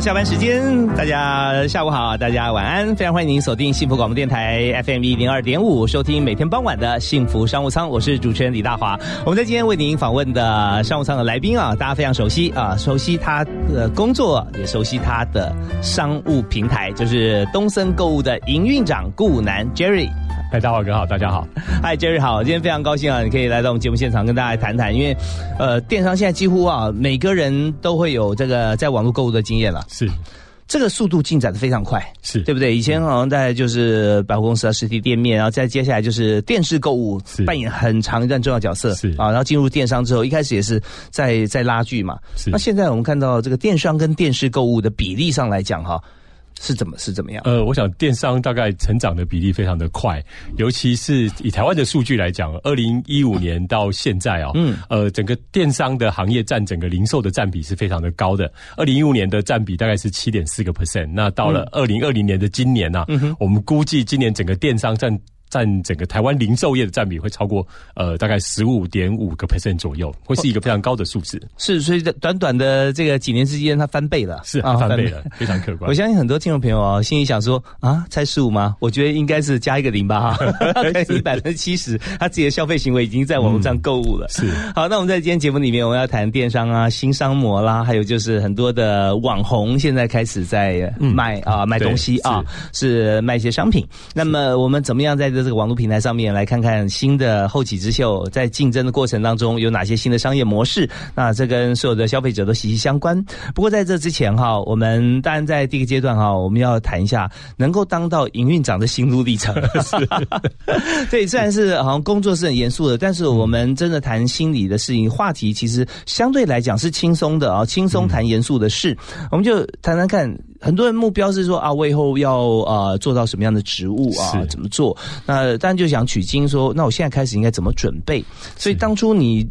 下班时间，大家下午好，大家晚安，非常欢迎您锁定幸福广播电台 FM 一零二点五，收听每天傍晚的幸福商务舱，我是主持人李大华。我们在今天为您访问的商务舱的来宾啊，大家非常熟悉啊，熟悉他的工作，也熟悉他的商务平台，就是东森购物的营运长顾南 Jerry。嗨，大华哥好，大家好。嗨，Jerry 好，今天非常高兴啊，你可以来到我们节目现场跟大家谈谈，因为呃，电商现在几乎啊，每个人都会有这个在网络购物的经验了。是，这个速度进展的非常快，是对不对？以前好像在就是百货公司啊、实体店面，然后再接下来就是电视购物，扮演很长一段重要角色。是啊，然后进入电商之后，一开始也是在在拉锯嘛。是，那现在我们看到这个电商跟电视购物的比例上来讲，哈。是怎么是怎么样？呃，我想电商大概成长的比例非常的快，尤其是以台湾的数据来讲，二零一五年到现在啊，嗯，呃，整个电商的行业占整个零售的占比是非常的高的。二零一五年的占比大概是七点四个 percent，那到了二零二零年的今年呢，我们估计今年整个电商占。占整个台湾零售业的占比会超过呃大概十五点五个 percent 左右，会是一个非常高的数字。是，所以短短的这个几年之间，它翻倍了，是啊，翻倍了，非常可观。我相信很多听众朋友啊，心里想说啊，才十五吗？我觉得应该是加一个零吧，哈，一百分之七十，他自己的消费行为已经在网络上购物了。是，好，那我们在今天节目里面，我们要谈电商啊，新商模啦，还有就是很多的网红现在开始在卖啊，卖东西啊，是卖一些商品。那么我们怎么样在在这个网络平台上？面来看看新的后起之秀在竞争的过程当中有哪些新的商业模式？那这跟所有的消费者都息息相关。不过在这之前哈，我们当然在第一个阶段哈，我们要谈一下能够当到营运长的心路历程。对，虽然是好像工作是很严肃的，但是我们真的谈心理的事情，话题其实相对来讲是轻松的啊，轻松谈严肃的事。我们就谈谈看。很多人目标是说啊，我以后要呃做到什么样的职务啊？怎么做？那当然就想取经说，那我现在开始应该怎么准备？所以当初你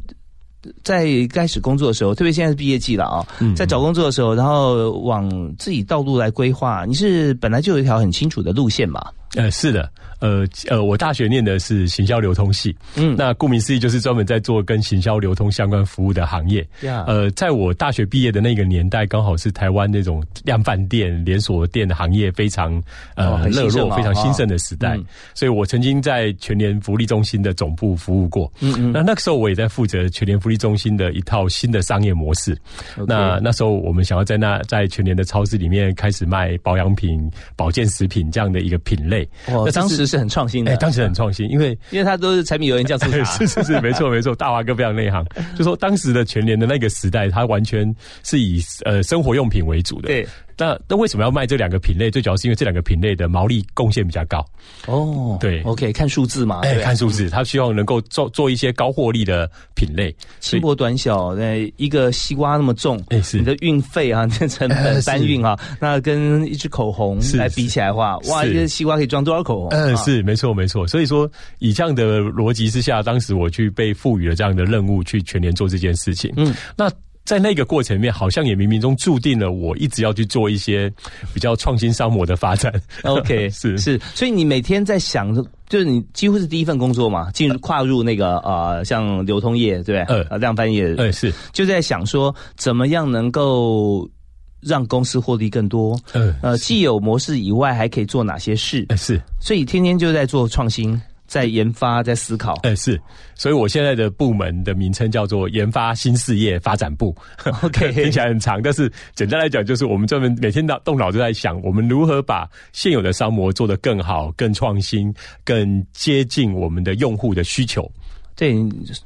在开始工作的时候，特别现在是毕业季了啊，在找工作的时候，然后往自己道路来规划，你是本来就有一条很清楚的路线嘛？呃，是的。呃呃，我大学念的是行销流通系，嗯，那顾名思义就是专门在做跟行销流通相关服务的行业。呃，在我大学毕业的那个年代，刚好是台湾那种量贩店、连锁店的行业非常呃热络、非常兴盛的时代，所以我曾经在全联福利中心的总部服务过。嗯嗯，那那个时候我也在负责全联福利中心的一套新的商业模式。那那时候我们想要在那在全年的超市里面开始卖保养品、保健食品这样的一个品类。那当时。是很创新的，哎当时很创新，因为 因为它都是柴米油盐酱醋茶，是是是，没错没错，大华哥非常内行，就说当时的全年的那个时代，它完全是以呃生活用品为主的。对。那那为什么要卖这两个品类？最主要是因为这两个品类的毛利贡献比较高。哦，对，OK，看数字嘛，哎，看数字，他希望能够做做一些高获利的品类，轻薄短小。那一个西瓜那么重，哎，是你的运费啊，这成本 搬运啊，那跟一支口红来比起来的话，哇，一个西瓜可以装多少口红？嗯，是没错没错。所以说，以这样的逻辑之下，当时我去被赋予了这样的任务，去全年做这件事情。嗯，那。在那个过程里面，好像也冥冥中注定了我一直要去做一些比较创新商模的发展。OK，是是，所以你每天在想着，就是你几乎是第一份工作嘛，进入跨入那个呃，像流通业，对不对？呃，量贩业，呃，是就在想说，怎么样能够让公司获利更多？呃呃，既有模式以外，还可以做哪些事？是，所以天天就在做创新。在研发，在思考。哎，是，所以我现在的部门的名称叫做研发新事业发展部。OK，听起来很长，但是简单来讲，就是我们专门每天脑动脑都在想，我们如何把现有的商模做得更好、更创新、更接近我们的用户的需求。对，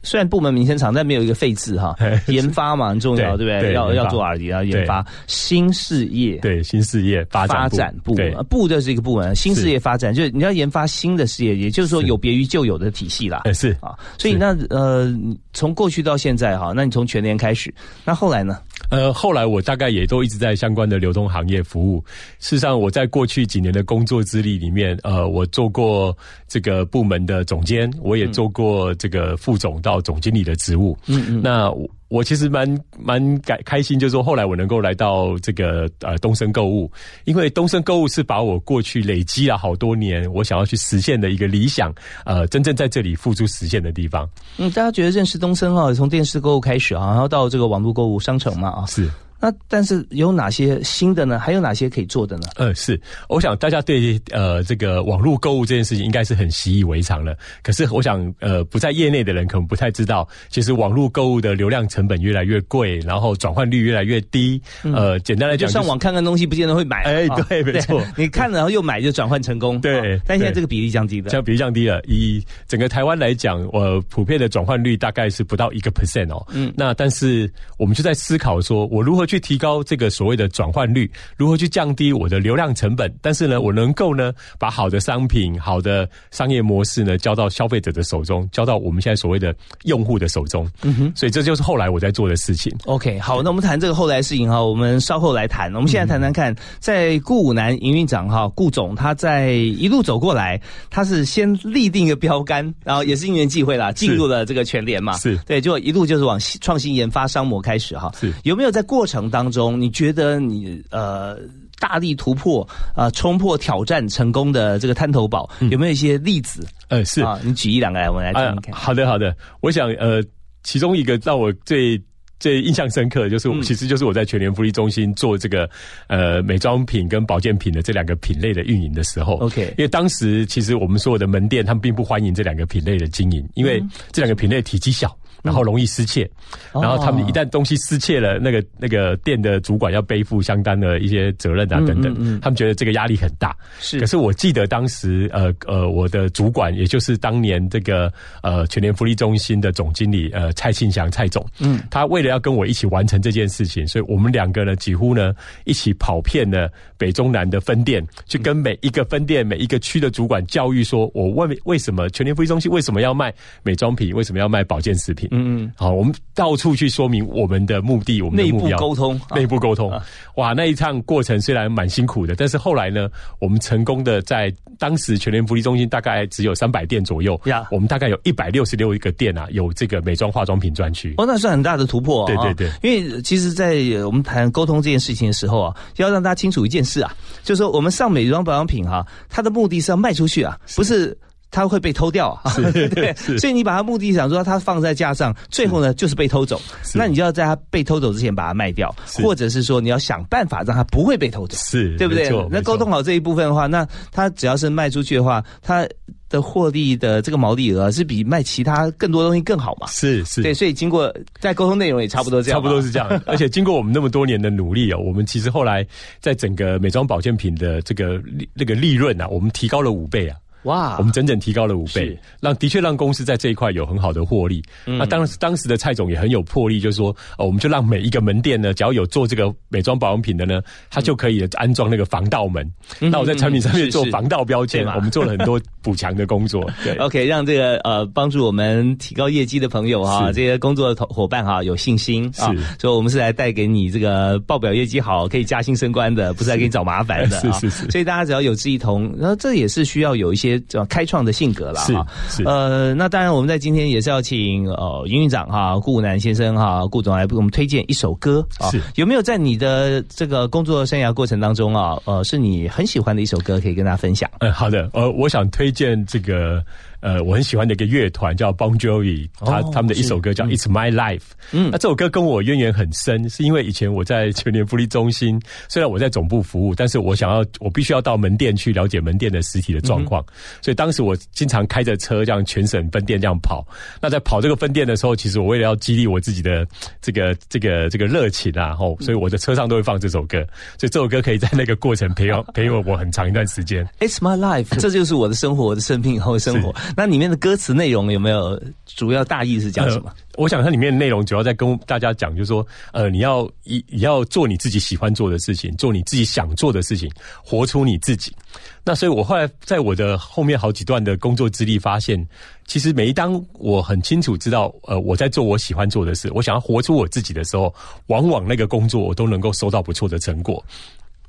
虽然部门名称长，但没有一个废字哈。研发嘛很重要，对不对？要要做 R D 要研发新事业，对新事业发展部，部这是一个部门，新事业发展就是你要研发新的事业，也就是说有别于旧有的体系啦。是。啊，所以那呃，从过去到现在哈，那你从全年开始，那后来呢？呃，后来我大概也都一直在相关的流通行业服务。事实上，我在过去几年的工作资历里面，呃，我做过这个部门的总监，我也做过这个副总到总经理的职务。嗯嗯，那。我其实蛮蛮感开心，就是说后来我能够来到这个呃东升购物，因为东升购物是把我过去累积了好多年我想要去实现的一个理想，呃，真正在这里付诸实现的地方。嗯，大家觉得认识东升啊，从电视购物开始啊，然后到这个网络购物商城嘛啊，是。那但是有哪些新的呢？还有哪些可以做的呢？呃，是，我想大家对呃这个网络购物这件事情应该是很习以为常了。可是我想呃不在业内的人可能不太知道，其实网络购物的流量成本越来越贵，然后转换率越来越低。呃，简单来讲，上网看看东西不见得会买。哎，对，没错，你看了然后又买就转换成功。对，但现在这个比例降低了，这样比例降低了。以整个台湾来讲，呃，普遍的转换率大概是不到一个 percent 哦。嗯，那但是我们就在思考说，我如何去提高这个。所谓的转换率，如何去降低我的流量成本？但是呢，我能够呢，把好的商品、好的商业模式呢，交到消费者的手中，交到我们现在所谓的用户的手中。嗯哼，所以这就是后来我在做的事情。OK，好，那我们谈这个后来事情哈，我们稍后来谈。我们现在谈谈看，在顾武南营运长哈，顾总他在一路走过来，他是先立定一个标杆，然后也是因缘际会啦，进入了这个全联嘛。是对，就一路就是往创新研发商模开始哈。是有没有在过程当中你？觉得你呃大力突破啊冲破挑战成功的这个滩头堡有没有一些例子？呃是啊，你举一两个来，我们来听看。好的好的，我想呃其中一个让我最最印象深刻的就是，其实就是我在全联福利中心做这个呃美妆品跟保健品的这两个品类的运营的时候，OK，因为当时其实我们所有的门店他们并不欢迎这两个品类的经营，因为这两个品类体积小。然后容易失窃，然后他们一旦东西失窃了，那个那个店的主管要背负相当的一些责任啊等等，他们觉得这个压力很大。是，可是我记得当时呃呃我的主管，也就是当年这个呃全联福利中心的总经理呃蔡庆祥蔡总，嗯，他为了要跟我一起完成这件事情，所以我们两个呢几乎呢一起跑遍了北中南的分店，去跟每一个分店每一个区的主管教育说，我问为什么全联福利中心为什么要卖美妆品，为什么要卖保健食品。嗯嗯，好，我们到处去说明我们的目的，我们的目标，沟通，内部沟通。哇，那一趟过程虽然蛮辛苦的，但是后来呢，我们成功的在当时全联福利中心大概只有三百店左右，呀，我们大概有一百六十六个店啊，有这个美妆化妆品专区。哦，那是很大的突破。对对对，因为其实，在我们谈沟通这件事情的时候啊，要让大家清楚一件事啊，就是说我们上美妆保养品哈，它的目的是要卖出去啊，不是。它会被偷掉啊，对，所以你把它目的想说它放在架上，最后呢就是被偷走，那你就要在它被偷走之前把它卖掉，或者是说你要想办法让它不会被偷走，是对不对？那沟通好这一部分的话，那它只要是卖出去的话，它的获利的这个毛利额是比卖其他更多东西更好嘛？是是，对，所以经过在沟通内容也差不多这样，差不多是这样。而且经过我们那么多年的努力啊，我们其实后来在整个美妆保健品的这个那个利润啊，我们提高了五倍啊。哇，我们整整提高了五倍，让的确让公司在这一块有很好的获利。那当时当时的蔡总也很有魄力，就是说，哦，我们就让每一个门店呢，只要有做这个美妆保养品的呢，他就可以安装那个防盗门。那我在产品上面做防盗标签，我们做了很多补强的工作。对，OK，让这个呃帮助我们提高业绩的朋友啊，这些工作的伙伴哈有信心啊。所以，我们是来带给你这个报表业绩好，可以加薪升官的，不是来给你找麻烦的。是是是。所以大家只要有志一同，然后这也是需要有一些。叫开创的性格了哈，呃，那当然我们在今天也是要请呃营运长哈顾南先生哈顾总来给我们推荐一首歌啊，有没有在你的这个工作生涯过程当中啊，呃，是你很喜欢的一首歌可以跟大家分享？嗯，好的，呃，我想推荐这个。呃，我很喜欢的一个乐团叫 Bon Jovi，他他们的一首歌叫 It's My Life。嗯，那这首歌跟我渊源很深，是因为以前我在全年福利中心，虽然我在总部服务，但是我想要我必须要到门店去了解门店的实体的状况，所以当时我经常开着车这样全省分店这样跑。那在跑这个分店的时候，其实我为了要激励我自己的这个这个这个热情啊，吼，所以我的车上都会放这首歌，所以这首歌可以在那个过程陪我陪我我很长一段时间。It's My Life，这就是我的生活，我的生命和生活。那里面的歌词内容有没有主要大意是讲什么？我想它里面内容主要在跟大家讲，就是说，呃，你要一你要做你自己喜欢做的事情，做你自己想做的事情，活出你自己。那所以我后来在我的后面好几段的工作资历发现，其实每一当我很清楚知道，呃，我在做我喜欢做的事，我想要活出我自己的时候，往往那个工作我都能够收到不错的成果。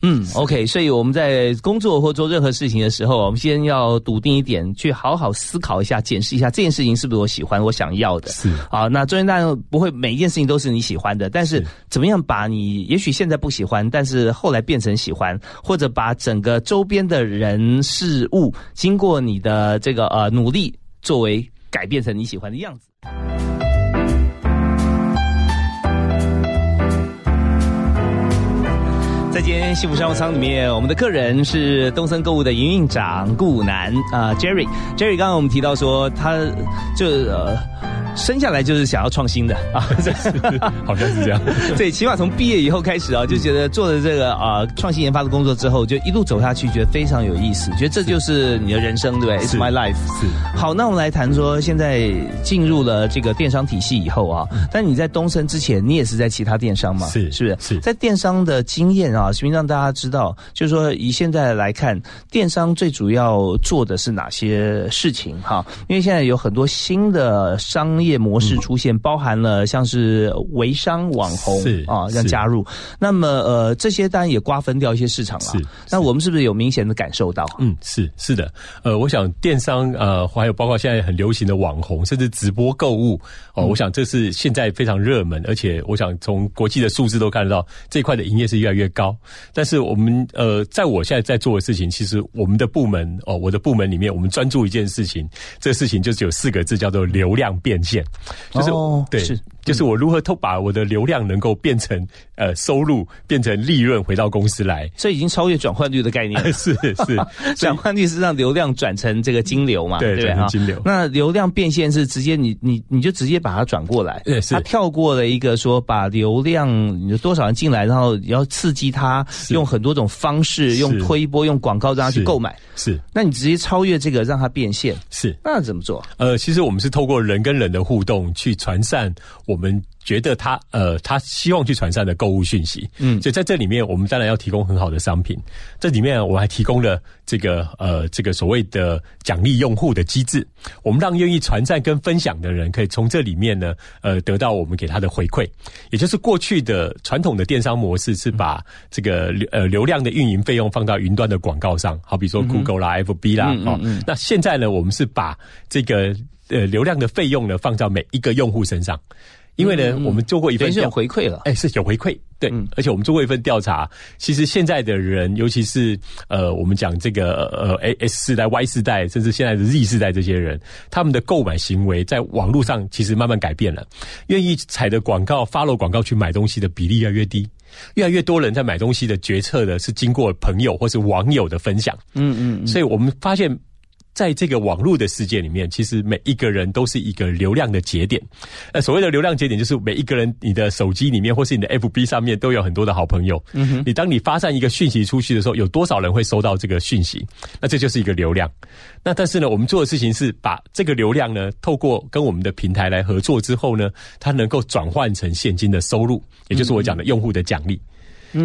嗯，OK，所以我们在工作或做任何事情的时候，我们先要笃定一点，去好好思考一下，检视一下这件事情是不是我喜欢、我想要的。是啊，那中间当然不会每一件事情都是你喜欢的，但是怎么样把你也许现在不喜欢，但是后来变成喜欢，或者把整个周边的人事物经过你的这个呃努力，作为改变成你喜欢的样子。在今天幸福商务舱里面，我们的客人是东森购物的营运长顾南啊，Jerry。Jerry 刚刚我们提到说，他就呃。生下来就是想要创新的啊，好像是这样。对，起码从毕业以后开始啊，就觉得做了这个啊创新研发的工作之后，就一路走下去，觉得非常有意思，觉得这就是你的人生，对不对？It's my life。是。好，那我们来谈说，现在进入了这个电商体系以后啊，但你在东森之前，你也是在其他电商嘛？是，是不是？是在电商的经验啊，是让大家知道，就是说以现在来看，电商最主要做的是哪些事情哈？因为现在有很多新的商。业模式出现，包含了像是微商、网红啊要加入，那么呃这些当然也瓜分掉一些市场了。是，那我们是不是有明显的感受到？嗯，是是的，呃，我想电商呃还有包括现在很流行的网红，甚至直播购物哦，我想这是现在非常热门，而且我想从国际的数字都看得到这一块的营业是越来越高。但是我们呃在我现在在做的事情，其实我们的部门哦，我的部门里面我们专注一件事情，这个事情就只有四个字，叫做流量变现。就是对。就是我如何偷把我的流量能够变成呃收入，变成利润回到公司来，所以已经超越转换率的概念。是是，转换率是让流量转成这个金流嘛？对对金流。那流量变现是直接你你你就直接把它转过来，对，是。他跳过了一个说把流量有多少人进来，然后要刺激他用很多种方式，用推波、用广告让他去购买。是。那你直接超越这个，让他变现。是。那怎么做？呃，其实我们是透过人跟人的互动去传散我们。觉得他呃，他希望去传散的购物讯息，嗯，所以在这里面，我们当然要提供很好的商品。这里面我还提供了这个呃，这个所谓的奖励用户的机制。我们让愿意传赞跟分享的人，可以从这里面呢，呃，得到我们给他的回馈。也就是过去的传统的电商模式是把这个流呃流量的运营费用放到云端的广告上，好比说 Google 啦、FB 啦，哦，那现在呢，我们是把这个呃流量的费用呢放到每一个用户身上。因为呢，我们做过一份有回馈了，哎，是有回馈，对，而且我们做过一份调查，其实现在的人，尤其是呃，我们讲这个呃，S 世代、Y 世代，甚至现在的 Z 世代这些人，他们的购买行为在网络上其实慢慢改变了，愿意踩着广告、follow 广告去买东西的比例越来越低，越来越多人在买东西的决策的是经过朋友或是网友的分享，嗯嗯，所以我们发现。在这个网络的世界里面，其实每一个人都是一个流量的节点。呃，所谓的流量节点，就是每一个人你的手机里面或是你的 FB 上面都有很多的好朋友。嗯哼，你当你发散一个讯息出去的时候，有多少人会收到这个讯息？那这就是一个流量。那但是呢，我们做的事情是把这个流量呢，透过跟我们的平台来合作之后呢，它能够转换成现金的收入，也就是我讲的用户的奖励。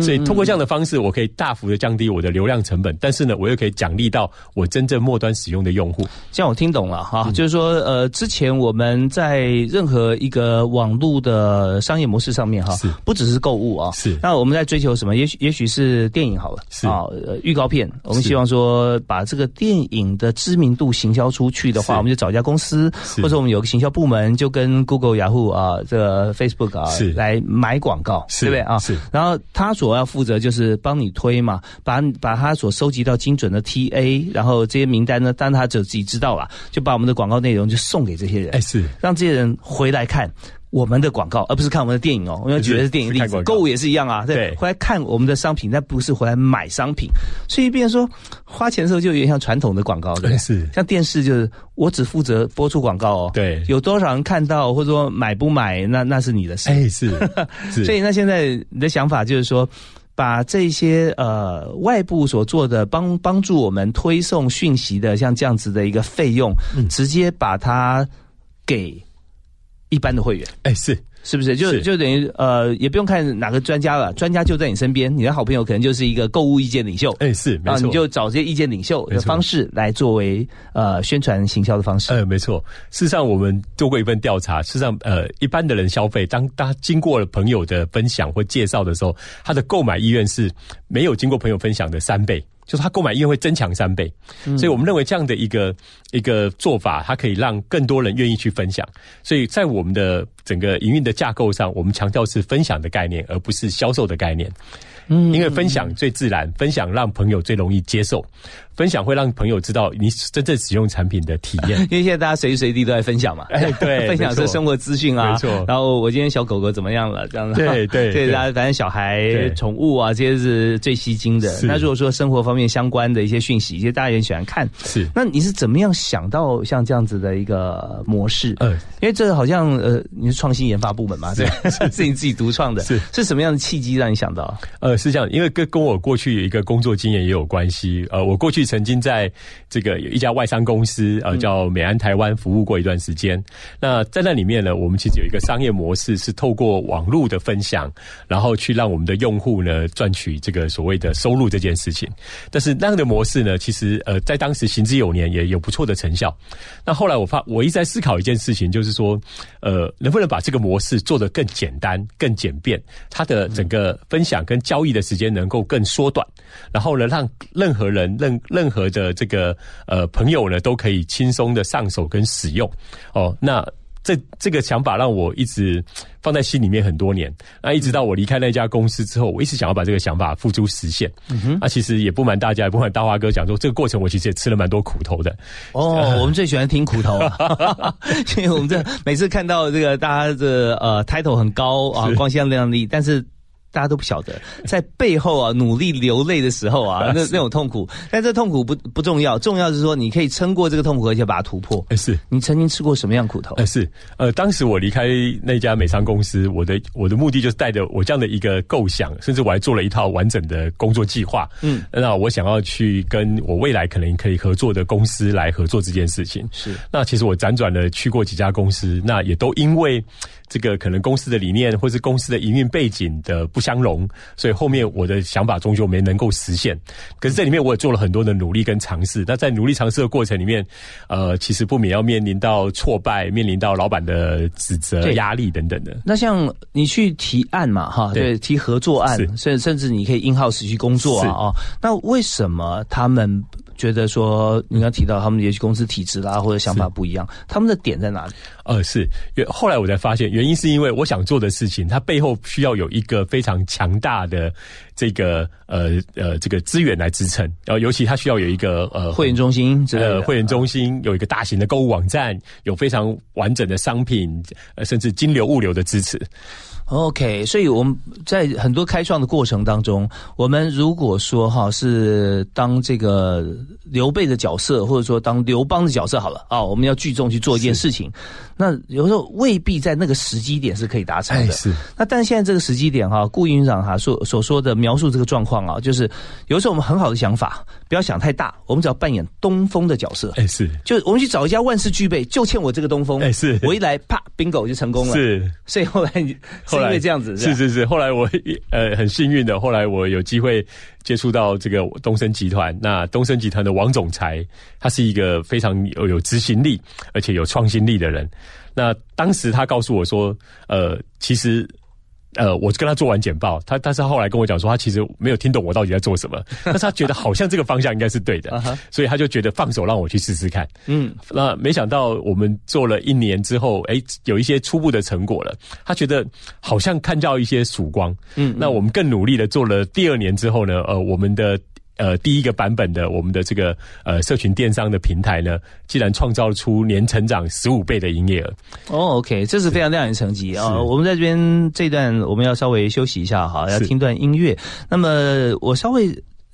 所以通过这样的方式，我可以大幅的降低我的流量成本，但是呢，我又可以奖励到我真正末端使用的用户。这样我听懂了哈，就是说，呃，之前我们在任何一个网络的商业模式上面哈，是。不只是购物啊，是。那我们在追求什么？也许也许是电影好了，是。啊，预告片，我们希望说把这个电影的知名度行销出去的话，我们就找一家公司，或者我们有个行销部门，就跟 Google、雅虎啊，这个 Facebook 啊，是。来买广告，对不对？啊？是，然后他。所要负责就是帮你推嘛，把把他所收集到精准的 TA，然后这些名单呢，当他只自己知道了，就把我们的广告内容就送给这些人，哎，是。让这些人回来看我们的广告，而不是看我们的电影哦。我们举的是电影例子，购物也是一样啊，对，回来看我们的商品，但不是回来买商品。所以，变说花钱的时候就有点像传统的广告，对，是像电视就是我只负责播出广告哦，对，有多少人看到或者说买不买，那那是你的事，哎，是，所以那现在你的想法就是说。把这些呃外部所做的帮帮助我们推送讯息的像这样子的一个费用，直接把它给一般的会员。哎，是。是不是就就等于呃，也不用看哪个专家了，专家就在你身边，你的好朋友可能就是一个购物意见领袖。哎，是，然后你就找这些意见领袖的方式来作为呃宣传行销的方式。呃，没错。事实上，我们做过一份调查，事实上，呃，一般的人消费，当他经过了朋友的分享或介绍的时候，他的购买意愿是没有经过朋友分享的三倍。就是他购买意愿会增强三倍，所以我们认为这样的一个一个做法，它可以让更多人愿意去分享。所以在我们的整个营运的架构上，我们强调是分享的概念，而不是销售的概念。嗯，因为分享最自然，分享让朋友最容易接受。分享会让朋友知道你真正使用产品的体验，因为现在大家随时随地都在分享嘛，哎，对，分享是生活资讯啊，没错。然后我今天小狗狗怎么样了？这样子，对 对，对大家反正小孩、宠物啊，这些是最吸睛的。那如果说生活方面相关的一些讯息，其实大家也喜欢看。是，那你是怎么样想到像这样子的一个模式？嗯，因为这个好像呃，你是创新研发部门嘛，对，是你自己独创的，是是什么样的契机让你想到？呃，是这样，因为跟跟我过去有一个工作经验也有关系。呃，我过去曾经在这个有一家外商公司，呃，叫美安台湾服务过一段时间。那在那里面呢，我们其实有一个商业模式，是透过网络的分享，然后去让我们的用户呢赚取这个所谓的收入这件事情。但是那样的模式呢，其实呃，在当时行之有年，也有不错的成效。那后来我发，我一直在思考一件事情，就是说，呃，能不能把这个模式做得更简单、更简便，它的整个分享跟交易的时间能够更缩短，然后呢，让任何人、任任何的这个呃，朋友呢都可以轻松的上手跟使用哦。那这这个想法让我一直放在心里面很多年。那一直到我离开那家公司之后，我一直想要把这个想法付诸实现。嗯哼，那其实也不瞒大家，也不瞒大华哥讲说，这个过程我其实也吃了蛮多苦头的。哦，我们最喜欢听苦头，因为我们这每次看到这个大家的呃 title 很高啊，光鲜亮丽，但是。大家都不晓得，在背后啊努力流泪的时候啊，那那种痛苦，但这痛苦不不重要，重要是说你可以撑过这个痛苦，而且把它突破。哎，是你曾经吃过什么样苦头？哎，是呃，当时我离开那家美商公司，我的我的目的就是带着我这样的一个构想，甚至我还做了一套完整的工作计划。嗯，那我想要去跟我未来可能可以合作的公司来合作这件事情。是，那其实我辗转的去过几家公司，那也都因为。这个可能公司的理念或是公司的营运背景的不相容，所以后面我的想法终究没能够实现。可是这里面我也做了很多的努力跟尝试。那在努力尝试的过程里面，呃，其实不免要面临到挫败，面临到老板的指责、压力等等的。那像你去提案嘛，哈，对，提合作案，甚甚至你可以 in house 去工作啊，哦，那为什么他们？觉得说，你刚提到他们也许公司体制啦，或者想法不一样，他们的点在哪里？呃，是，后来我才发现，原因是因为我想做的事情，它背后需要有一个非常强大的这个呃呃这个资源来支撑，然后尤其它需要有一个呃 会员中心，呃会员中心有一个大型的购物网站，有非常完整的商品，呃甚至金流物流的支持。OK，所以我们在很多开创的过程当中，我们如果说哈是当这个刘备的角色，或者说当刘邦的角色好了啊，我们要聚众去做一件事情，那有时候未必在那个时机点是可以达成的。是，那但现在这个时机点哈，顾营长哈所所说的描述这个状况啊，就是有时候我们很好的想法，不要想太大，我们只要扮演东风的角色。哎，是，就我们去找一家万事俱备，就欠我这个东风。哎，是，我一来啪，bingo 就成功了。是，所以后来你。因为这样子是是是，后来我 呃很幸运的，后来我有机会接触到这个东升集团。那东升集团的王总裁，他是一个非常有有执行力而且有创新力的人。那当时他告诉我说，呃，其实。呃，我跟他做完简报，他但是后来跟我讲说，他其实没有听懂我到底在做什么，但是他觉得好像这个方向应该是对的，所以他就觉得放手让我去试试看。嗯，那没想到我们做了一年之后，哎，有一些初步的成果了，他觉得好像看到一些曙光。嗯，那我们更努力的做了第二年之后呢，呃，我们的。呃，第一个版本的我们的这个呃社群电商的平台呢，竟然创造出年成长十五倍的营业额。哦，OK，这是非常亮眼的成绩啊！我们在这边这段我们要稍微休息一下哈，要听段音乐。那么我稍微。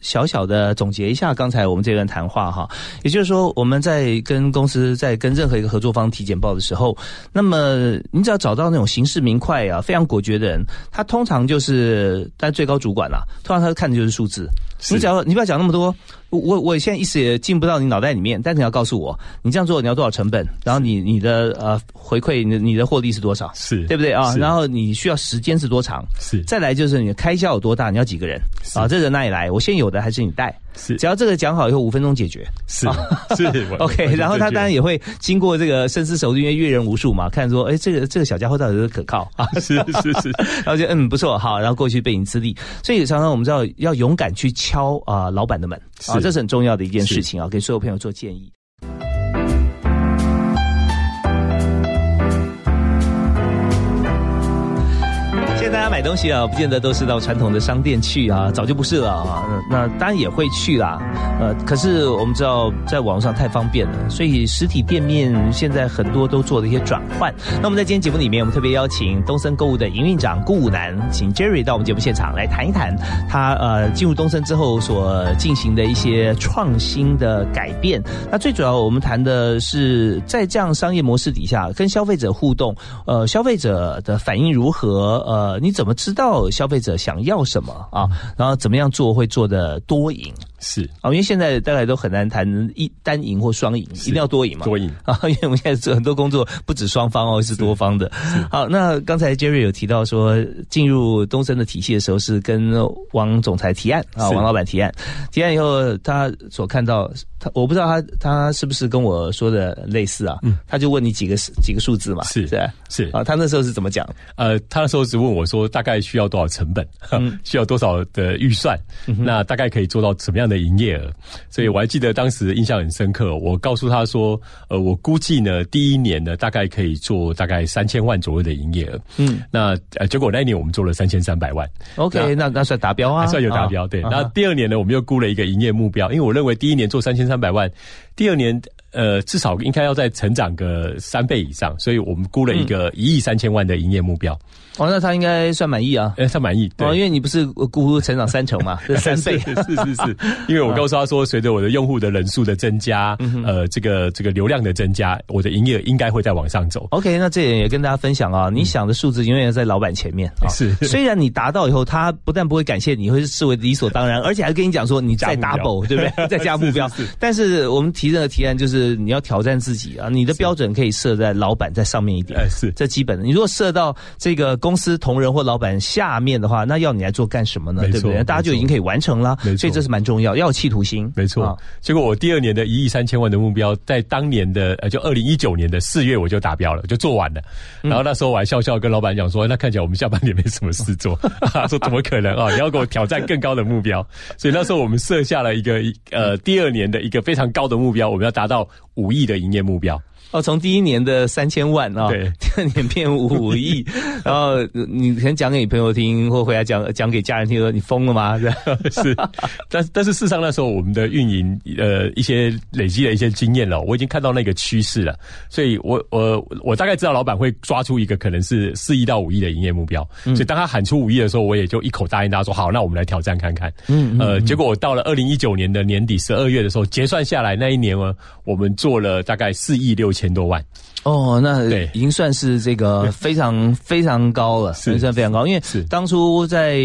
小小的总结一下刚才我们这段谈话哈，也就是说我们在跟公司在跟任何一个合作方体检报的时候，那么你只要找到那种行事明快啊、非常果决的人，他通常就是在最高主管啦，通常他看的就是数字。你只要你不要讲那么多，我我现在一时也进不到你脑袋里面，但是你要告诉我，你这样做你要多少成本，然后你你的呃回馈你你的获利是多少，是对不对啊？然后你需要时间是多长，是再来就是你的开销有多大，你要几个人啊？这人哪里来？我先有的还是你带？是，只要这个讲好以后，五分钟解决。是是，OK。然后他当然也会经过这个深思熟虑，因为阅人无数嘛，看说，哎，这个这个小家伙到底是可靠 啊？是是是，然后就嗯不错好，然后过去背影资历，所以常常我们知道要勇敢去敲啊老板的门啊，这是很重要的一件事情啊，给所有朋友做建议。东西啊，不见得都是到传统的商店去啊，早就不是了啊。那当然也会去啦，呃，可是我们知道在网络上太方便了，所以实体店面现在很多都做了一些转换。那我们在今天节目里面，我们特别邀请东森购物的营运长顾武南，请 Jerry 到我们节目现场来谈一谈他呃进入东森之后所进行的一些创新的改变。那最主要我们谈的是在这样商业模式底下跟消费者互动，呃，消费者的反应如何？呃。你怎么知道消费者想要什么啊？然后怎么样做会做的多赢？是啊，因为现在大概都很难谈一单赢或双赢，一定要多赢嘛。多赢啊，因为我们现在做很多工作不止双方哦，是多方的。好，那刚才 Jerry 有提到说，进入东森的体系的时候是跟王总裁提案啊，王老板提案，提案以后他所看到，他我不知道他他是不是跟我说的类似啊？嗯，他就问你几个几个数字嘛？是是是啊，他那时候是怎么讲？呃，他那时候只问我说，大概需要多少成本，需要多少的预算，那大概可以做到什么样的营业额？所以我还记得当时印象很深刻。我告诉他说：“呃，我估计呢，第一年呢，大概可以做大概三千万左右的营业额。”嗯，那呃，结果那一年我们做了三千三百万。OK，那那算达标啊，算有达标。对，那第二年呢，我们又估了一个营业目标，因为我认为第一年做三千三百万，第二年。呃，至少应该要再成长个三倍以上，所以我们估了一个一亿三千万的营业目标。哦，那他应该算满意啊？哎，他满意。哦，因为你不是估成长三成嘛，三倍。是是是，因为我告诉他说，随着我的用户的人数的增加，呃，这个这个流量的增加，我的营业应该会再往上走。OK，那这点也跟大家分享啊，你想的数字永远在老板前面啊。是，虽然你达到以后，他不但不会感谢你，会视为理所当然，而且还跟你讲说你再 double，对不对？再加目标。但是我们提这个提案就是你要挑战。自己啊，你的标准可以设在老板在上面一点，哎，是这基本的。你如果设到这个公司同仁或老板下面的话，那要你来做干什么呢？对不对？大家就已经可以完成了，所以这是蛮重要，要有企图心。没错。结果我第二年的一亿三千万的目标，在当年的呃，就二零一九年的四月我就达标了，就做完了。然后那时候我还笑笑跟老板讲说：“那看起来我们下半年没什么事做。”他说：“怎么可能啊？你要给我挑战更高的目标。”所以那时候我们设下了一个呃第二年的一个非常高的目标，我们要达到五亿的营业目标。哦，从第一年的三千万啊，第二年变五亿，然后你先讲给你朋友听，或回来讲讲给家人听，说你疯了吗？是，但但是事实上那时候我们的运营呃一些累积的一些经验了，我已经看到那个趋势了，所以我我我大概知道老板会抓出一个可能是四亿到五亿的营业目标，所以当他喊出五亿的时候，我也就一口答应他说好，那我们来挑战看看。嗯，呃，结果我到了二零一九年的年底十二月的时候，结算下来那一年呢，我们做了大概四亿六千。千多万哦，那已经算是这个非常非常高了，算非常高。因为当初在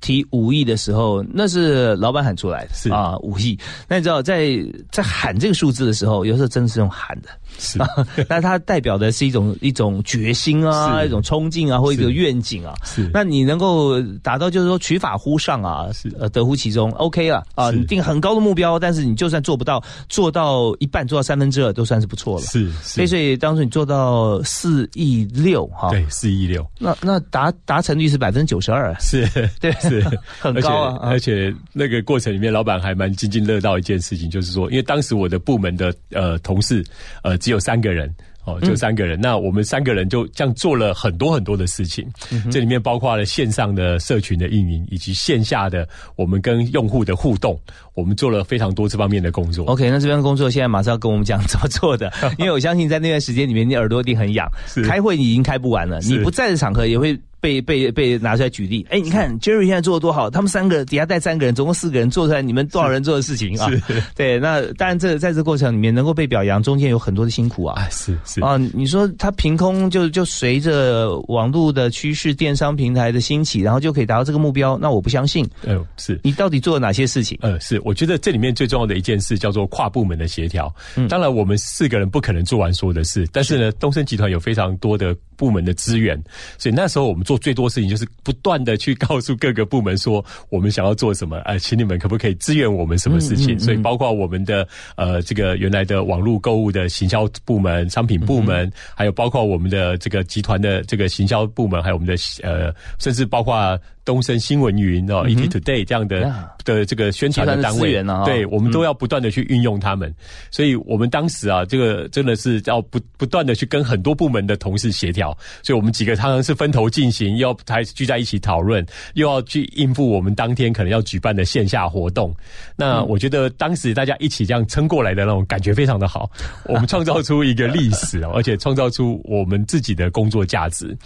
提五亿的时候，那是老板喊出来的，是啊，五亿。那你知道，在在喊这个数字的时候，有时候真的是用喊的。是，那它代表的是一种一种决心啊，一种冲劲啊，或者一个愿景啊。是，那你能够达到，就是说取法乎上啊，是呃得乎其中，OK 了啊。你定很高的目标，但是你就算做不到，做到一半，做到三分之二，都算是不错了。是，所以所以当时你做到四亿六哈，对，四亿六，那那达达成率是百分之九十二，是 对，是 很高啊。而且那个过程里面，老板还蛮津津乐道一件事情，就是说，因为当时我的部门的呃同事呃。只有三个人哦，就三个人。那我们三个人就这样做了很多很多的事情，这里面包括了线上的社群的运营，以及线下的我们跟用户的互动。我们做了非常多这方面的工作。OK，那这边工作现在马上要跟我们讲怎么做的，因为我相信在那段时间里面，你耳朵一定很痒。开会你已经开不完了，你不在的场合也会。被被被拿出来举例。哎，你看 Jerry 现在做的多好，他们三个底下带三个人，总共四个人做出来，你们多少人做的事情啊？对，那当然这在这过程里面能够被表扬，中间有很多的辛苦啊。是是啊，你说他凭空就就随着网络的趋势、电商平台的兴起，然后就可以达到这个目标？那我不相信。呃，是你到底做了哪些事情？呃，是我觉得这里面最重要的一件事叫做跨部门的协调。嗯，当然我们四个人不可能做完所有的事，但是呢，东森集团有非常多的部门的资源，所以那时候我们做最多事情就是不断的去告诉各个部门说我们想要做什么，呃，请你们可不可以支援我们什么事情？所以包括我们的呃这个原来的网络购物的行销部门、商品部门，还有包括我们的这个集团的这个行销部门，还有我们的呃，甚至包括。东森新闻云哦，ET Today 这样的的这个宣传的单位，对我们都要不断的去运用他们。所以我们当时啊，这个真的是要不不断的去跟很多部门的同事协调。所以我们几个常常是分头进行，要还聚在一起讨论，又要去应付我们当天可能要举办的线下活动。那我觉得当时大家一起这样撑过来的那种感觉非常的好。我们创造出一个历史，而且创造出我们自己的工作价值。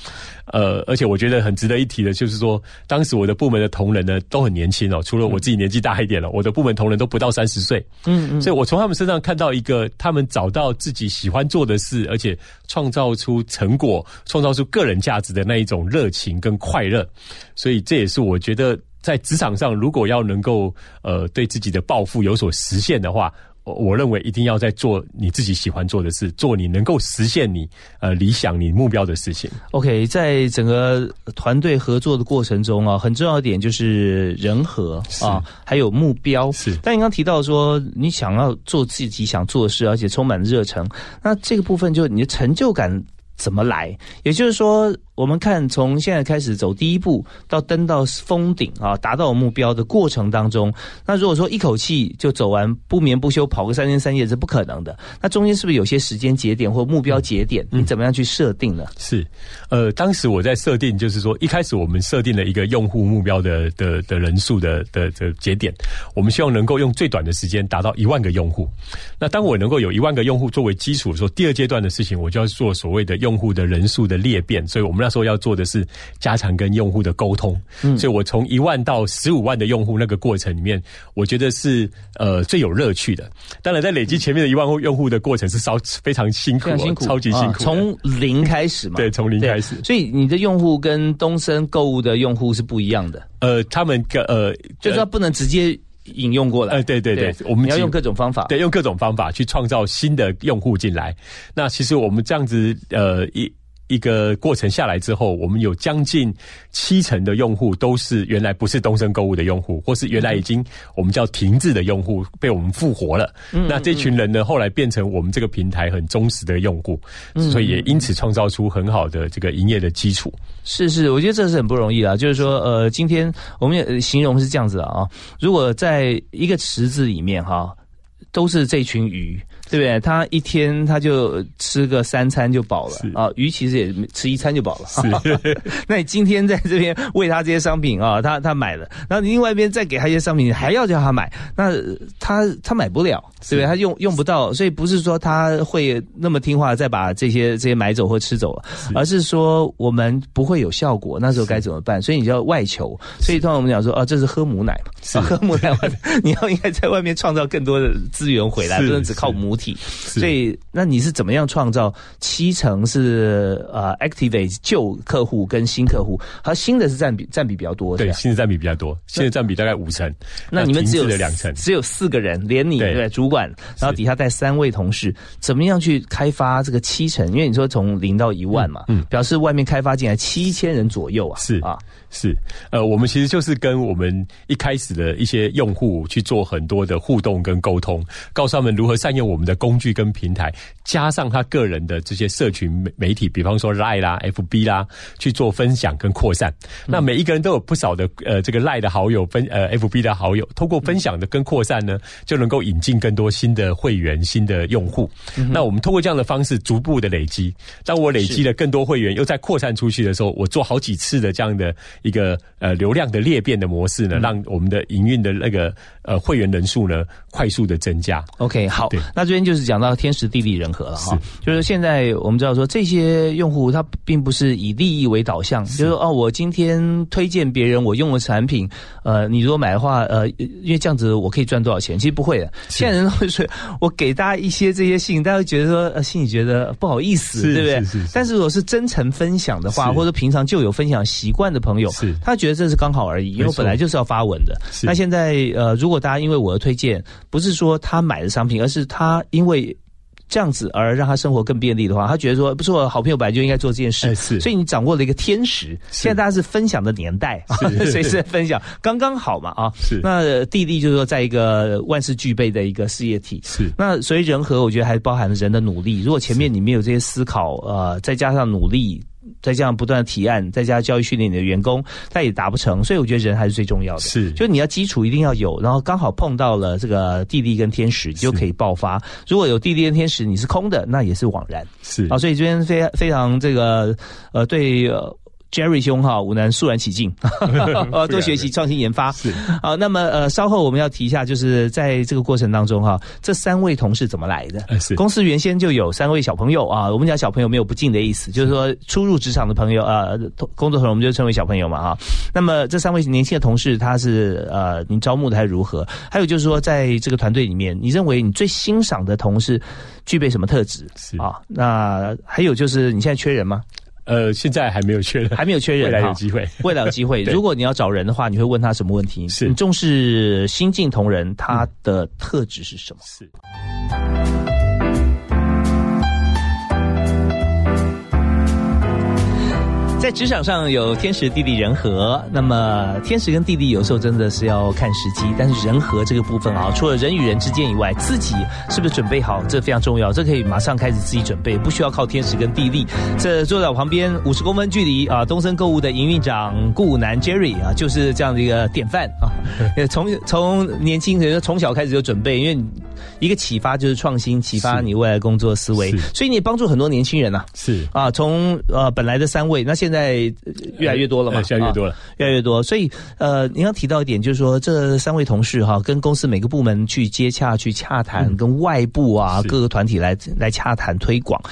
呃，而且我觉得很值得一提的，就是说。当时我的部门的同仁呢都很年轻哦，除了我自己年纪大一点了，我的部门同仁都不到三十岁。嗯嗯，所以我从他们身上看到一个他们找到自己喜欢做的事，而且创造出成果、创造出个人价值的那一种热情跟快乐。所以这也是我觉得在职场上，如果要能够呃对自己的抱负有所实现的话。我认为一定要在做你自己喜欢做的事，做你能够实现你呃理想、你目标的事情。OK，在整个团队合作的过程中啊，很重要一点就是人和啊，还有目标。是，但你刚提到说你想要做自己想做的事，而且充满热忱，那这个部分就你的成就感怎么来？也就是说。我们看，从现在开始走第一步，到登到峰顶啊，达到目标的过程当中，那如果说一口气就走完，不眠不休跑个三天三夜是不可能的。那中间是不是有些时间节点或目标节点？你怎么样去设定呢？是，呃，当时我在设定，就是说一开始我们设定了一个用户目标的的的人数的的的节点，我们希望能够用最短的时间达到一万个用户。那当我能够有一万个用户作为基础的时候，第二阶段的事情，我就要做所谓的用户的人数的裂变。所以我们那。时候要做的是加强跟用户的沟通，所以我从一万到十五万的用户那个过程里面，我觉得是呃最有乐趣的。当然，在累积前面的一万户用户的过程是稍非常辛苦，辛苦，超级辛苦，从零开始嘛。对，从零开始。所以你的用户跟东森购物的用户是不一样的。呃，他们呃，就是他不能直接引用过来。呃，对对对，我们要用各种方法，对，用各种方法去创造新的用户进来。那其实我们这样子呃一。一个过程下来之后，我们有将近七成的用户都是原来不是东升购物的用户，或是原来已经我们叫停滞的用户被我们复活了。那这群人呢，后来变成我们这个平台很忠实的用户，所以也因此创造出很好的这个营业的基础。是是，我觉得这是很不容易的。就是说，呃，今天我们也形容是这样子啊，如果在一个池子里面哈，都是这群鱼。对不对？他一天他就吃个三餐就饱了啊，鱼其实也吃一餐就饱了。是，那你今天在这边喂他这些商品啊，他他买了，然后你另外一边再给他一些商品，你还要叫他买，那他他买不了，对不对？他用用不到，所以不是说他会那么听话再把这些这些买走或吃走了，而是说我们不会有效果，那时候该怎么办？所以你就要外求。所以通常我们讲说，哦，这是喝母奶嘛，喝母奶，你要应该在外面创造更多的资源回来，不能只靠母。体，所以那你是怎么样创造七成是呃 activate 旧客户跟新客户，和新的是占比占比比较多，对，新的占比比较多，新的占比大概五成。那你们只有两成，只有四个人，连你对。主管，然后底下带三位同事，怎么样去开发这个七成？因为你说从零到一万嘛，嗯，表示外面开发进来七千人左右啊，是。啊。是，呃，我们其实就是跟我们一开始的一些用户去做很多的互动跟沟通，告诉他们如何善用我们的工具跟平台，加上他个人的这些社群媒媒体，比方说 Line 啦、FB 啦，去做分享跟扩散。那每一个人都有不少的呃这个 Line 的好友，分呃 FB 的好友，通过分享的跟扩散呢，就能够引进更多新的会员、新的用户。那我们通过这样的方式逐步的累积，当我累积了更多会员，又再扩散出去的时候，我做好几次的这样的。一个呃流量的裂变的模式呢，让我们的营运的那个呃会员人数呢快速的增加。OK，好，那这边。就是讲到天时地利人和了哈，就是现在我们知道说这些用户他并不是以利益为导向，就是哦，我今天推荐别人我用的产品，呃，你如果买的话，呃，因为这样子我可以赚多少钱？其实不会的，现在人都会说，我给大家一些这些信，大家会觉得说，呃，心里觉得不好意思，对不对？但是如果是真诚分享的话，或者平常就有分享习惯的朋友，是他觉得这是刚好而已，因为本来就是要发文的。那现在呃，如果大家因为我的推荐，不是说他买的商品，而是他因为。这样子而让他生活更便利的话，他觉得说不是我好朋友本来就应该做这件事，是，所以你掌握了一个天时。现在大家是分享的年代，随时 分享，刚刚好嘛啊。是，那弟弟就是说，在一个万事俱备的一个事业体。是，那所以人和，我觉得还包含了人的努力。如果前面你没有这些思考，呃，再加上努力。再加上不断的提案，再加教育训练你的员工，但也达不成。所以我觉得人还是最重要的。是，就你要基础一定要有，然后刚好碰到了这个地利跟天时，你就可以爆发。如果有地利跟天时，你是空的，那也是枉然。是啊，所以这边非非常这个呃对。Jerry 兄哈，武南肃然起敬，呃，多学习创新研发是好。那么呃，稍后我们要提一下，就是在这个过程当中哈，这三位同事怎么来的？是公司原先就有三位小朋友啊。我们讲小朋友没有不敬的意思，就是说初入职场的朋友呃，工作同仁我们就称为小朋友嘛哈。那么这三位年轻的同事，他是呃，您招募的还是如何？还有就是说，在这个团队里面，你认为你最欣赏的同事具备什么特质？是啊，那还有就是你现在缺人吗？呃，现在还没有确认，还没有确认，未来有机会，未来有机会。如果你要找人的话，你会问他什么问题？是你重视新晋同仁，他的特质是什么？是。在职场上有天时地利人和，那么天时跟地利有时候真的是要看时机，但是人和这个部分啊，除了人与人之间以外，自己是不是准备好，这非常重要，这可以马上开始自己准备，不需要靠天时跟地利。这坐在我旁边五十公分距离啊，东森购物的营运长顾南 Jerry 啊，就是这样的一个典范啊，从从年轻人从小开始就准备，因为一个启发就是创新，启发你未来工作思维，所以你也帮助很多年轻人呐，是。啊，从呃本来的三位，那现现在越来越多了嘛？越来越多了，越来越多。所以，呃，您要提到一点，就是说，这三位同事哈，跟公司每个部门去接洽、去洽谈，跟外部啊各个团体来来洽谈推广，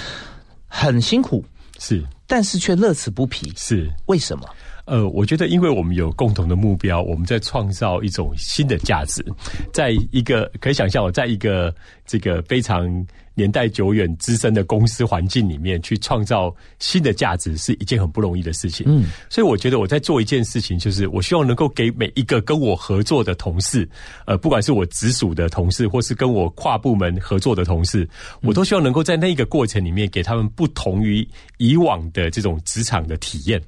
很辛苦，是，但是却乐此不疲，是。为什么？呃，我觉得，因为我们有共同的目标，我们在创造一种新的价值，在一个可以想象，我在一个这个非常。年代久远、资深的公司环境里面去创造新的价值是一件很不容易的事情。嗯，所以我觉得我在做一件事情，就是我希望能够给每一个跟我合作的同事，呃，不管是我直属的同事，或是跟我跨部门合作的同事，我都希望能够在那个过程里面给他们不同于以往的这种职场的体验。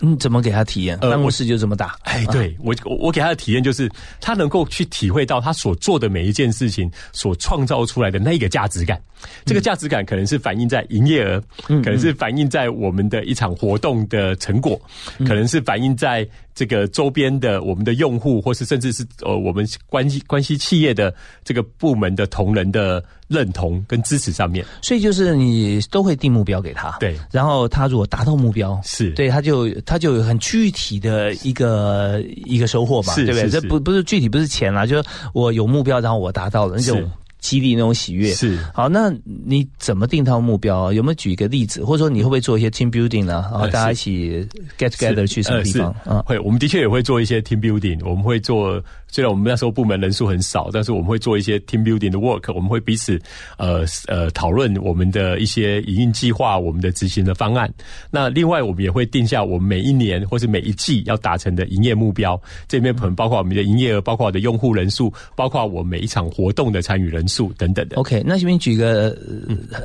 嗯，怎么给他体验？办公室就这么大。哎，对我，我给他的体验就是，他能够去体会到他所做的每一件事情所创造出来的那个价值感。这个价值感可能是反映在营业额，可能是反映在我们的一场活动的成果，可能是反映在。这个周边的我们的用户，或是甚至是呃我们关系关系企业的这个部门的同仁的认同跟支持上面，所以就是你都会定目标给他，对，然后他如果达到目标，是。对他就他就有很具体的一个一个收获嘛，对不对？这不不是具体不是钱啦，就是我有目标，然后我达到了那种。激励那种喜悦是好，那你怎么定套目标？有没有举一个例子，或者说你会不会做一些 team building 呢？然后大家一起 get together 去什么地方？嗯，会，我们的确也会做一些 team building，我们会做。虽然我们那时候部门人数很少，但是我们会做一些 team building 的 work，我们会彼此呃呃讨论我们的一些营运计划，我们的执行的方案。那另外我们也会定下我们每一年或是每一季要达成的营业目标，这里面可能包括我们的营业额，包括我的用户人数，包括我每一场活动的参与人数等等的。OK，那这边举个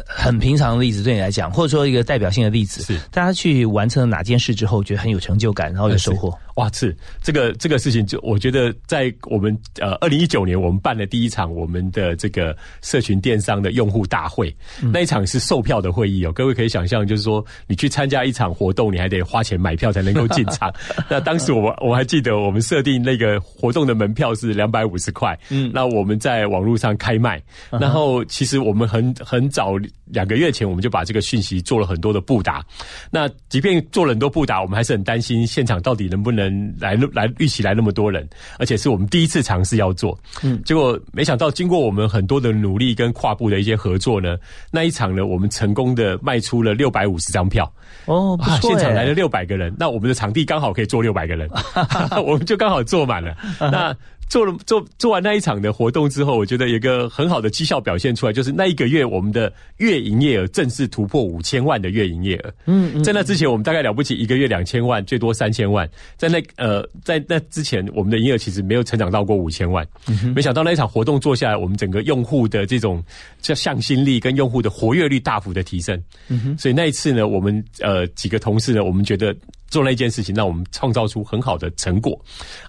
很平常的例子，对你来讲，或者说一个代表性的例子，是大家去完成了哪件事之后，觉得很有成就感，然后有收获。哇，是这个这个事情，就我觉得在我们呃二零一九年，我们办了第一场我们的这个社群电商的用户大会，那一场是售票的会议哦。各位可以想象，就是说你去参加一场活动，你还得花钱买票才能够进场。那当时我我还记得，我们设定那个活动的门票是两百五十块。嗯，那我们在网络上开卖，然后其实我们很很早两个月前我们就把这个讯息做了很多的布达。那即便做了很多布达，我们还是很担心现场到底能不能。能来来预期来那么多人，而且是我们第一次尝试要做。嗯，结果没想到经过我们很多的努力跟跨部的一些合作呢，那一场呢，我们成功的卖出了六百五十张票。哦，现场来了六百个人，那我们的场地刚好可以坐六百个人，我们就刚好坐满了。那。做了做做完那一场的活动之后，我觉得有个很好的绩效表现出来，就是那一个月我们的月营业额正式突破五千万的月营业额。嗯，在那之前我们大概了不起一个月两千万，最多三千万。在那呃在那之前，我们的营业额其实没有成长到过五千万。没想到那一场活动做下来，我们整个用户的这种叫向心力跟用户的活跃率大幅的提升。所以那一次呢，我们呃几个同事呢，我们觉得。做那件事情，让我们创造出很好的成果，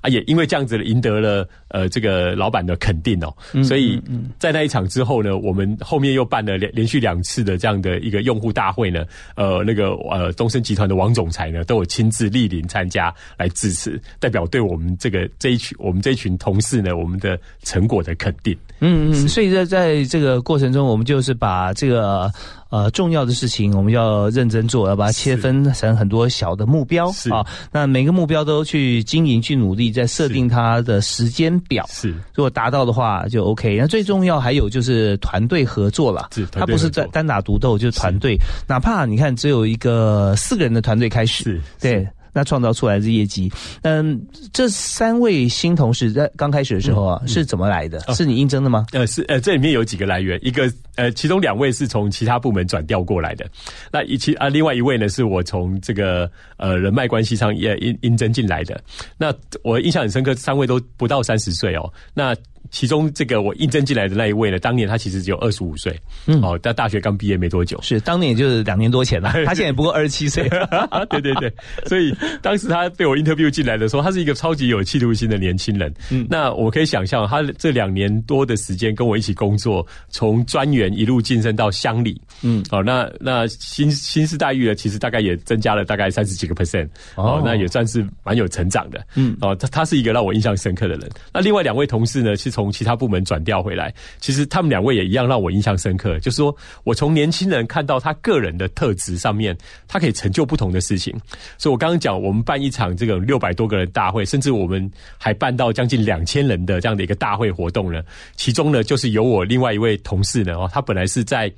啊，也因为这样子赢得了呃这个老板的肯定哦，所以在那一场之后呢，我们后面又办了连连续两次的这样的一个用户大会呢，呃，那个呃东升集团的王总裁呢都有亲自莅临参加来致辞，代表对我们这个这一群我们这一群同事呢，我们的成果的肯定。嗯嗯，所以在在这个过程中，我们就是把这个。呃，重要的事情我们要认真做，要把它切分成很多小的目标啊。那每个目标都去经营、去努力，在设定它的时间表。是，如果达到的话就 OK。那最重要还有就是团队合作了，他不是单单打独斗，就是团队。哪怕你看只有一个四个人的团队开始，对。那创造出来的业绩，嗯，这三位新同事在刚开始的时候啊，是怎么来的？是你应征的吗？呃，是呃，这里面有几个来源，一个呃，其中两位是从其他部门转调过来的，那一其啊，另外一位呢是我从这个呃人脉关系上也应应征进来的。那我印象很深刻，三位都不到三十岁哦。那其中这个我应征进来的那一位呢，当年他其实只有二十五岁，嗯，哦，在大学刚毕业没多久，是当年就是两年多前了，他现在不过二十七岁，对对对，所以当时他被我 interview 进来的时候，他是一个超级有企图心的年轻人，嗯，那我可以想象他这两年多的时间跟我一起工作，从专员一路晋升到乡里，嗯，哦，那那薪薪资待遇呢，其实大概也增加了大概三十几个 percent，哦，那也算是蛮有成长的，嗯，哦，他他是一个让我印象深刻的人，那另外两位同事呢，其实。从其他部门转调回来，其实他们两位也一样让我印象深刻。就是说我从年轻人看到他个人的特质上面，他可以成就不同的事情。所以我刚刚讲，我们办一场这个六百多个人大会，甚至我们还办到将近两千人的这样的一个大会活动呢。其中呢，就是有我另外一位同事呢，哦，他本来是在。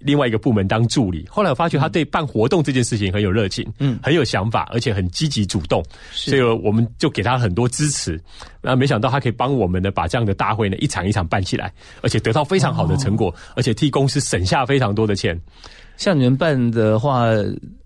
另外一个部门当助理，后来我发觉他对办活动这件事情很有热情，嗯，很有想法，而且很积极主动，所以我们就给他很多支持。那没想到他可以帮我们呢，把这样的大会呢一场一场办起来，而且得到非常好的成果，而且替公司省下非常多的钱。像你们办的话。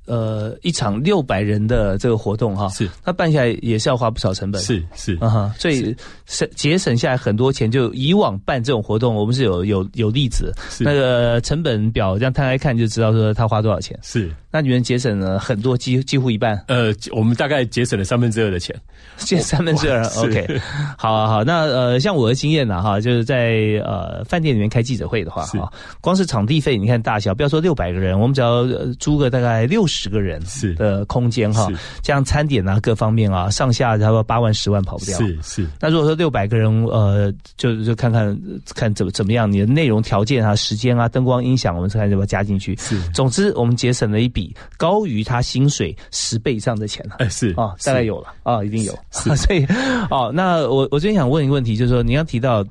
呃，一场六百人的这个活动哈，是它办下来也是要花不少成本，是是，啊哈，所以省节省下来很多钱。就以往办这种活动，我们是有有有例子，那个成本表这样摊开看就知道说他花多少钱。是，那你们节省了很多，几几乎一半。呃，我们大概节省了三分之二的钱，节 三分之二。OK，好啊，好，那呃，像我的经验呢，哈，就是在呃饭店里面开记者会的话，哈，光是场地费，你看大小，不要说六百个人，我们只要租个大概六十。十个人是的空间哈，这样餐点啊各方面啊上下差不多八万十万跑不掉。是是。那如果说六百个人，呃，就就看看看怎么怎么样，你的内容条件啊、时间啊、灯光音响，我们看要不要加进去。是。总之，我们节省了一笔高于他薪水十倍以上的钱了。哎，是啊，大概有了啊，一定有。所以，哦，那我我最近想问一个问题，就是说，你要提到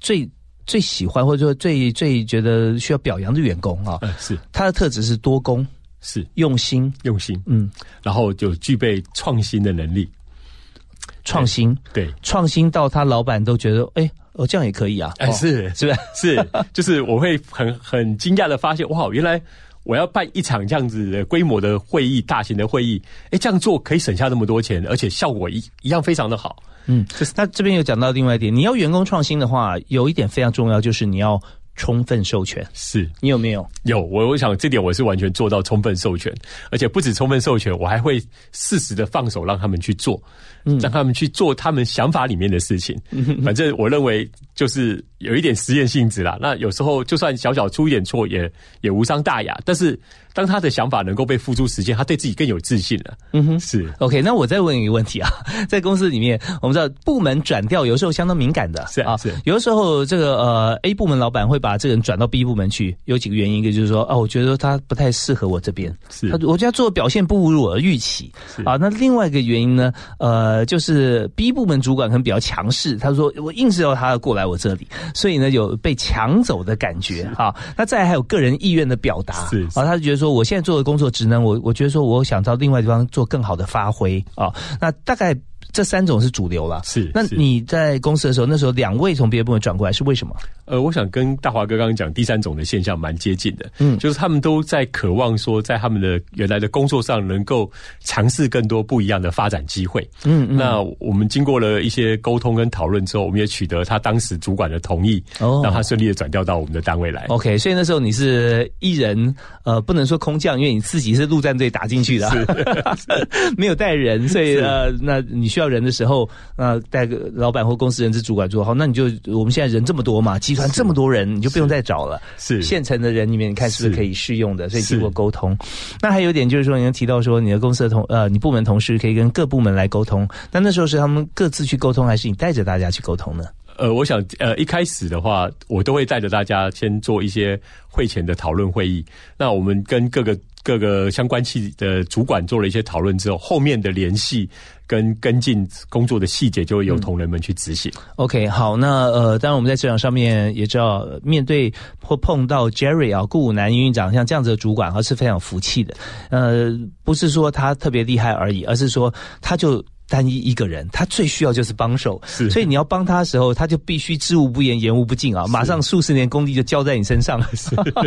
最。最喜欢或者说最最觉得需要表扬的员工啊，是。他的特质是多功，是。用心。用心，嗯，然后就具备创新的能力，创新？对。创新到他老板都觉得哎哦这样也可以啊，哎是。是不 是。是就是我会很很惊讶的发现哇原来我要办一场这样子的规模的会议大型的会议，哎这样做可以省下那么多钱，而且效果一一样非常的好。嗯，可是他这边有讲到另外一点，你要员工创新的话，有一点非常重要，就是你要充分授权。是你有没有？有，我我想这点我是完全做到充分授权，而且不止充分授权，我还会适时的放手让他们去做，嗯让他们去做他们想法里面的事情。反正我认为就是有一点实验性质啦。那有时候就算小小出一点错，也也无伤大雅。但是当他的想法能够被付诸实践，他对自己更有自信了。嗯哼，是 OK。那我再问一个问题啊，在公司里面，我们知道部门转调有时候相当敏感的，是啊，是有的时候这个呃 A 部门老板会把这个人转到 B 部门去，有几个原因，一个就是说啊，我觉得他不太适合我这边，是他我觉得做表现不如我的预期啊。那另外一个原因呢，呃，就是 B 部门主管可能比较强势，他说我硬是要他过来我这里，所以呢有被抢走的感觉啊。那再还有个人意愿的表达，是啊，他就觉得说我现在做的工作职能，我我觉得说我想到另外地方做更好的发挥啊。那大概。这三种是主流了，是。那你在公司的时候，那时候两位从别的部门转过来，是为什么？呃，我想跟大华哥刚刚讲第三种的现象蛮接近的，嗯，就是他们都在渴望说，在他们的原来的工作上能够尝试更多不一样的发展机会，嗯嗯。那我们经过了一些沟通跟讨论之后，我们也取得他当时主管的同意，哦，让他顺利的转调到我们的单位来。OK，所以那时候你是一人，呃，不能说空降，因为你自己是陆战队打进去的，没有带人，所以呃，那你需要人的时候，呃，带个老板或公司人事主管做好，那你就我们现在人这么多嘛，集团这么多人，你就不用再找了。是现成的人里面，你看是不是可以适用的？所以经过沟通，那还有一点就是说，你提到说你的公司的同呃，你部门同事可以跟各部门来沟通，那那时候是他们各自去沟通，还是你带着大家去沟通呢？呃，我想呃，一开始的话，我都会带着大家先做一些会前的讨论会议。那我们跟各个各个相关系的主管做了一些讨论之后，后面的联系。跟跟进工作的细节，就会有同仁们去执行。OK，好，那呃，当然我们在职场上面也知道，面对或碰到 Jerry 啊，顾南营运长像这样子的主管，而是非常服气的。呃，不是说他特别厉害而已，而是说他就。单一一个人，他最需要就是帮手，所以你要帮他的时候，他就必须知无不言，言无不尽啊！马上数十年功力就交在你身上 了，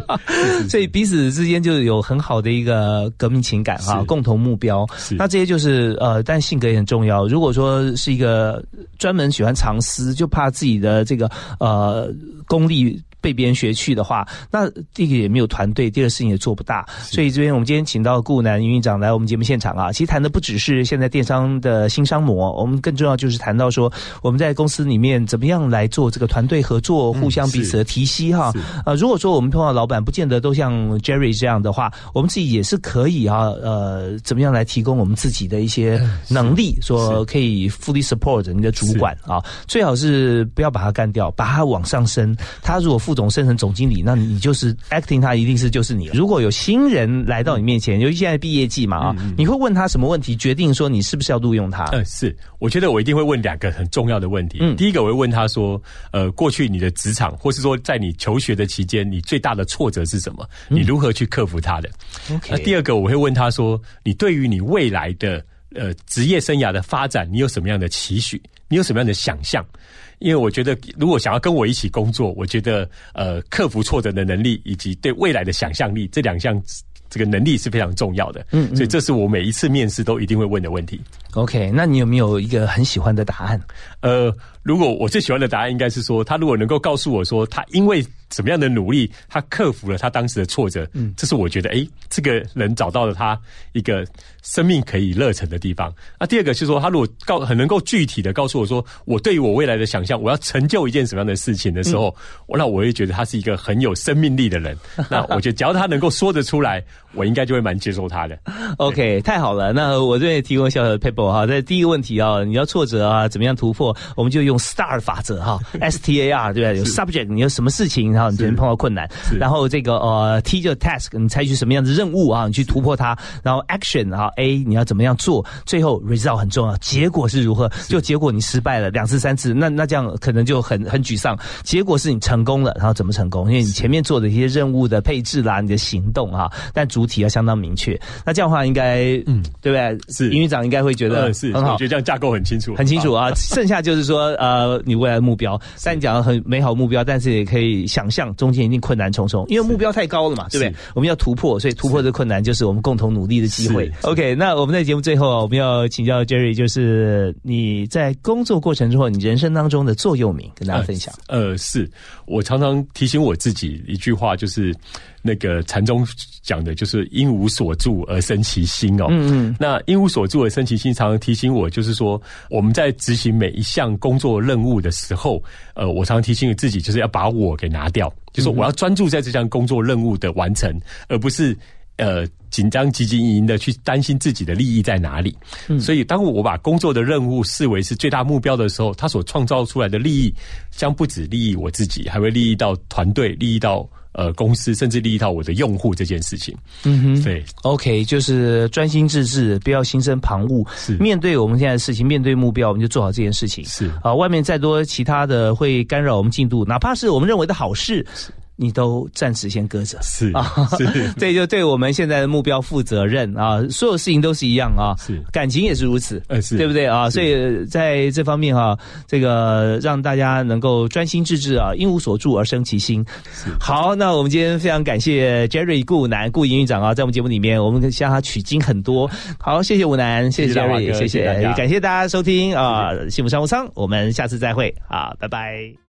所以彼此之间就有很好的一个革命情感啊，共同目标。那这些就是呃，但性格也很重要。如果说是一个专门喜欢藏私，就怕自己的这个呃功力。被别人学去的话，那第一个也没有团队，第二个事情也做不大。所以这边我们今天请到顾南营运长来我们节目现场啊，其实谈的不只是现在电商的新商模，我们更重要就是谈到说我们在公司里面怎么样来做这个团队合作，互相彼此的提携哈。呃，如果说我们碰到老板不见得都像 Jerry 这样的话，我们自己也是可以啊，呃，怎么样来提供我们自己的一些能力，说可以 fully support 你的主管啊，最好是不要把他干掉，把他往上升。他如果副总升成总经理，那你就是 acting，他一定是就是你。如果有新人来到你面前，尤其现在毕业季嘛啊，你会问他什么问题，决定说你是不是要录用他？嗯，是，我觉得我一定会问两个很重要的问题。嗯，第一个我会问他说，呃，过去你的职场，或是说在你求学的期间，你最大的挫折是什么？你如何去克服它的。那第二个我会问他说，你对于你未来的呃职业生涯的发展，你有什么样的期许？你有什么样的想象？因为我觉得，如果想要跟我一起工作，我觉得，呃，克服挫折的能力以及对未来的想象力，这两项这个能力是非常重要的。嗯，所以这是我每一次面试都一定会问的问题。OK，那你有没有一个很喜欢的答案？呃，如果我最喜欢的答案应该是说，他如果能够告诉我说，他因为。怎么样的努力，他克服了他当时的挫折，嗯，这是我觉得，哎，这个人找到了他一个生命可以热忱的地方。那第二个是说，他如果告很能够具体的告诉我说，我对于我未来的想象，我要成就一件什么样的事情的时候，那我会觉得他是一个很有生命力的人。那我觉得，只要他能够说得出来，我应该就会蛮接受他的。OK，太好了。那我这边提供小小的 paper 哈，在第一个问题啊，你要挫折啊，怎么样突破？我们就用 STAR 法则哈，S T A R 对不对？有 subject，你有什么事情？然后你碰到困难，然后这个呃 T 就 task，你采取什么样的任务啊？你去突破它，然后 action 啊 A 你要怎么样做？最后 result 很重要，结果是如何？就结果你失败了两次三次，那那这样可能就很很沮丧。结果是你成功了，然后怎么成功？因为你前面做的一些任务的配置啦，你的行动啊，但主体要相当明确。那这样的话应该嗯，对不对？是营运长应该会觉得是很好，我觉得这样架构很清楚，很清楚啊。剩下就是说呃，你未来的目标，但你讲很美好目标，但是也可以想象中间一定。困难重重，因为目标太高了嘛，对不对？我们要突破，所以突破的困难就是我们共同努力的机会。OK，那我们在节目最后，我们要请教 Jerry，就是你在工作过程之后，你人生当中的座右铭，跟大家分享。呃，是我常常提醒我自己一句话，就是那个禅宗讲的就是因无所住而生其心哦。嗯嗯。那因无所住而生其心，常常提醒我，就是说我们在执行每一项工作任务的时候，呃，我常常提醒自己，就是要把我给拿掉，就是我要专注在这项工作任务的完成，而不是。呃，紧张、急急营营的去担心自己的利益在哪里，所以当我把工作的任务视为是最大目标的时候，它所创造出来的利益将不止利益我自己，还会利益到团队，利益到呃公司，甚至利益到我的用户这件事情。嗯哼，对，OK，就是专心致志，不要心生旁骛。是面对我们现在的事情，面对目标，我们就做好这件事情。是啊，外面再多其他的会干扰我们进度，哪怕是我们认为的好事。你都暂时先搁着，是啊，这 就对我们现在的目标负责任啊！所有事情都是一样啊，是感情也是如此，呃，是对不对啊？所以在这方面哈，这个让大家能够专心致志啊，因无所住而生其心。好，那我们今天非常感谢 Jerry 顾武南顾营运长啊，在我们节目里面，我们向他取经很多。好，谢谢武南，谢谢 Jerry，谢谢，感谢大家收听啊，幸福商务舱，我们下次再会啊，拜拜。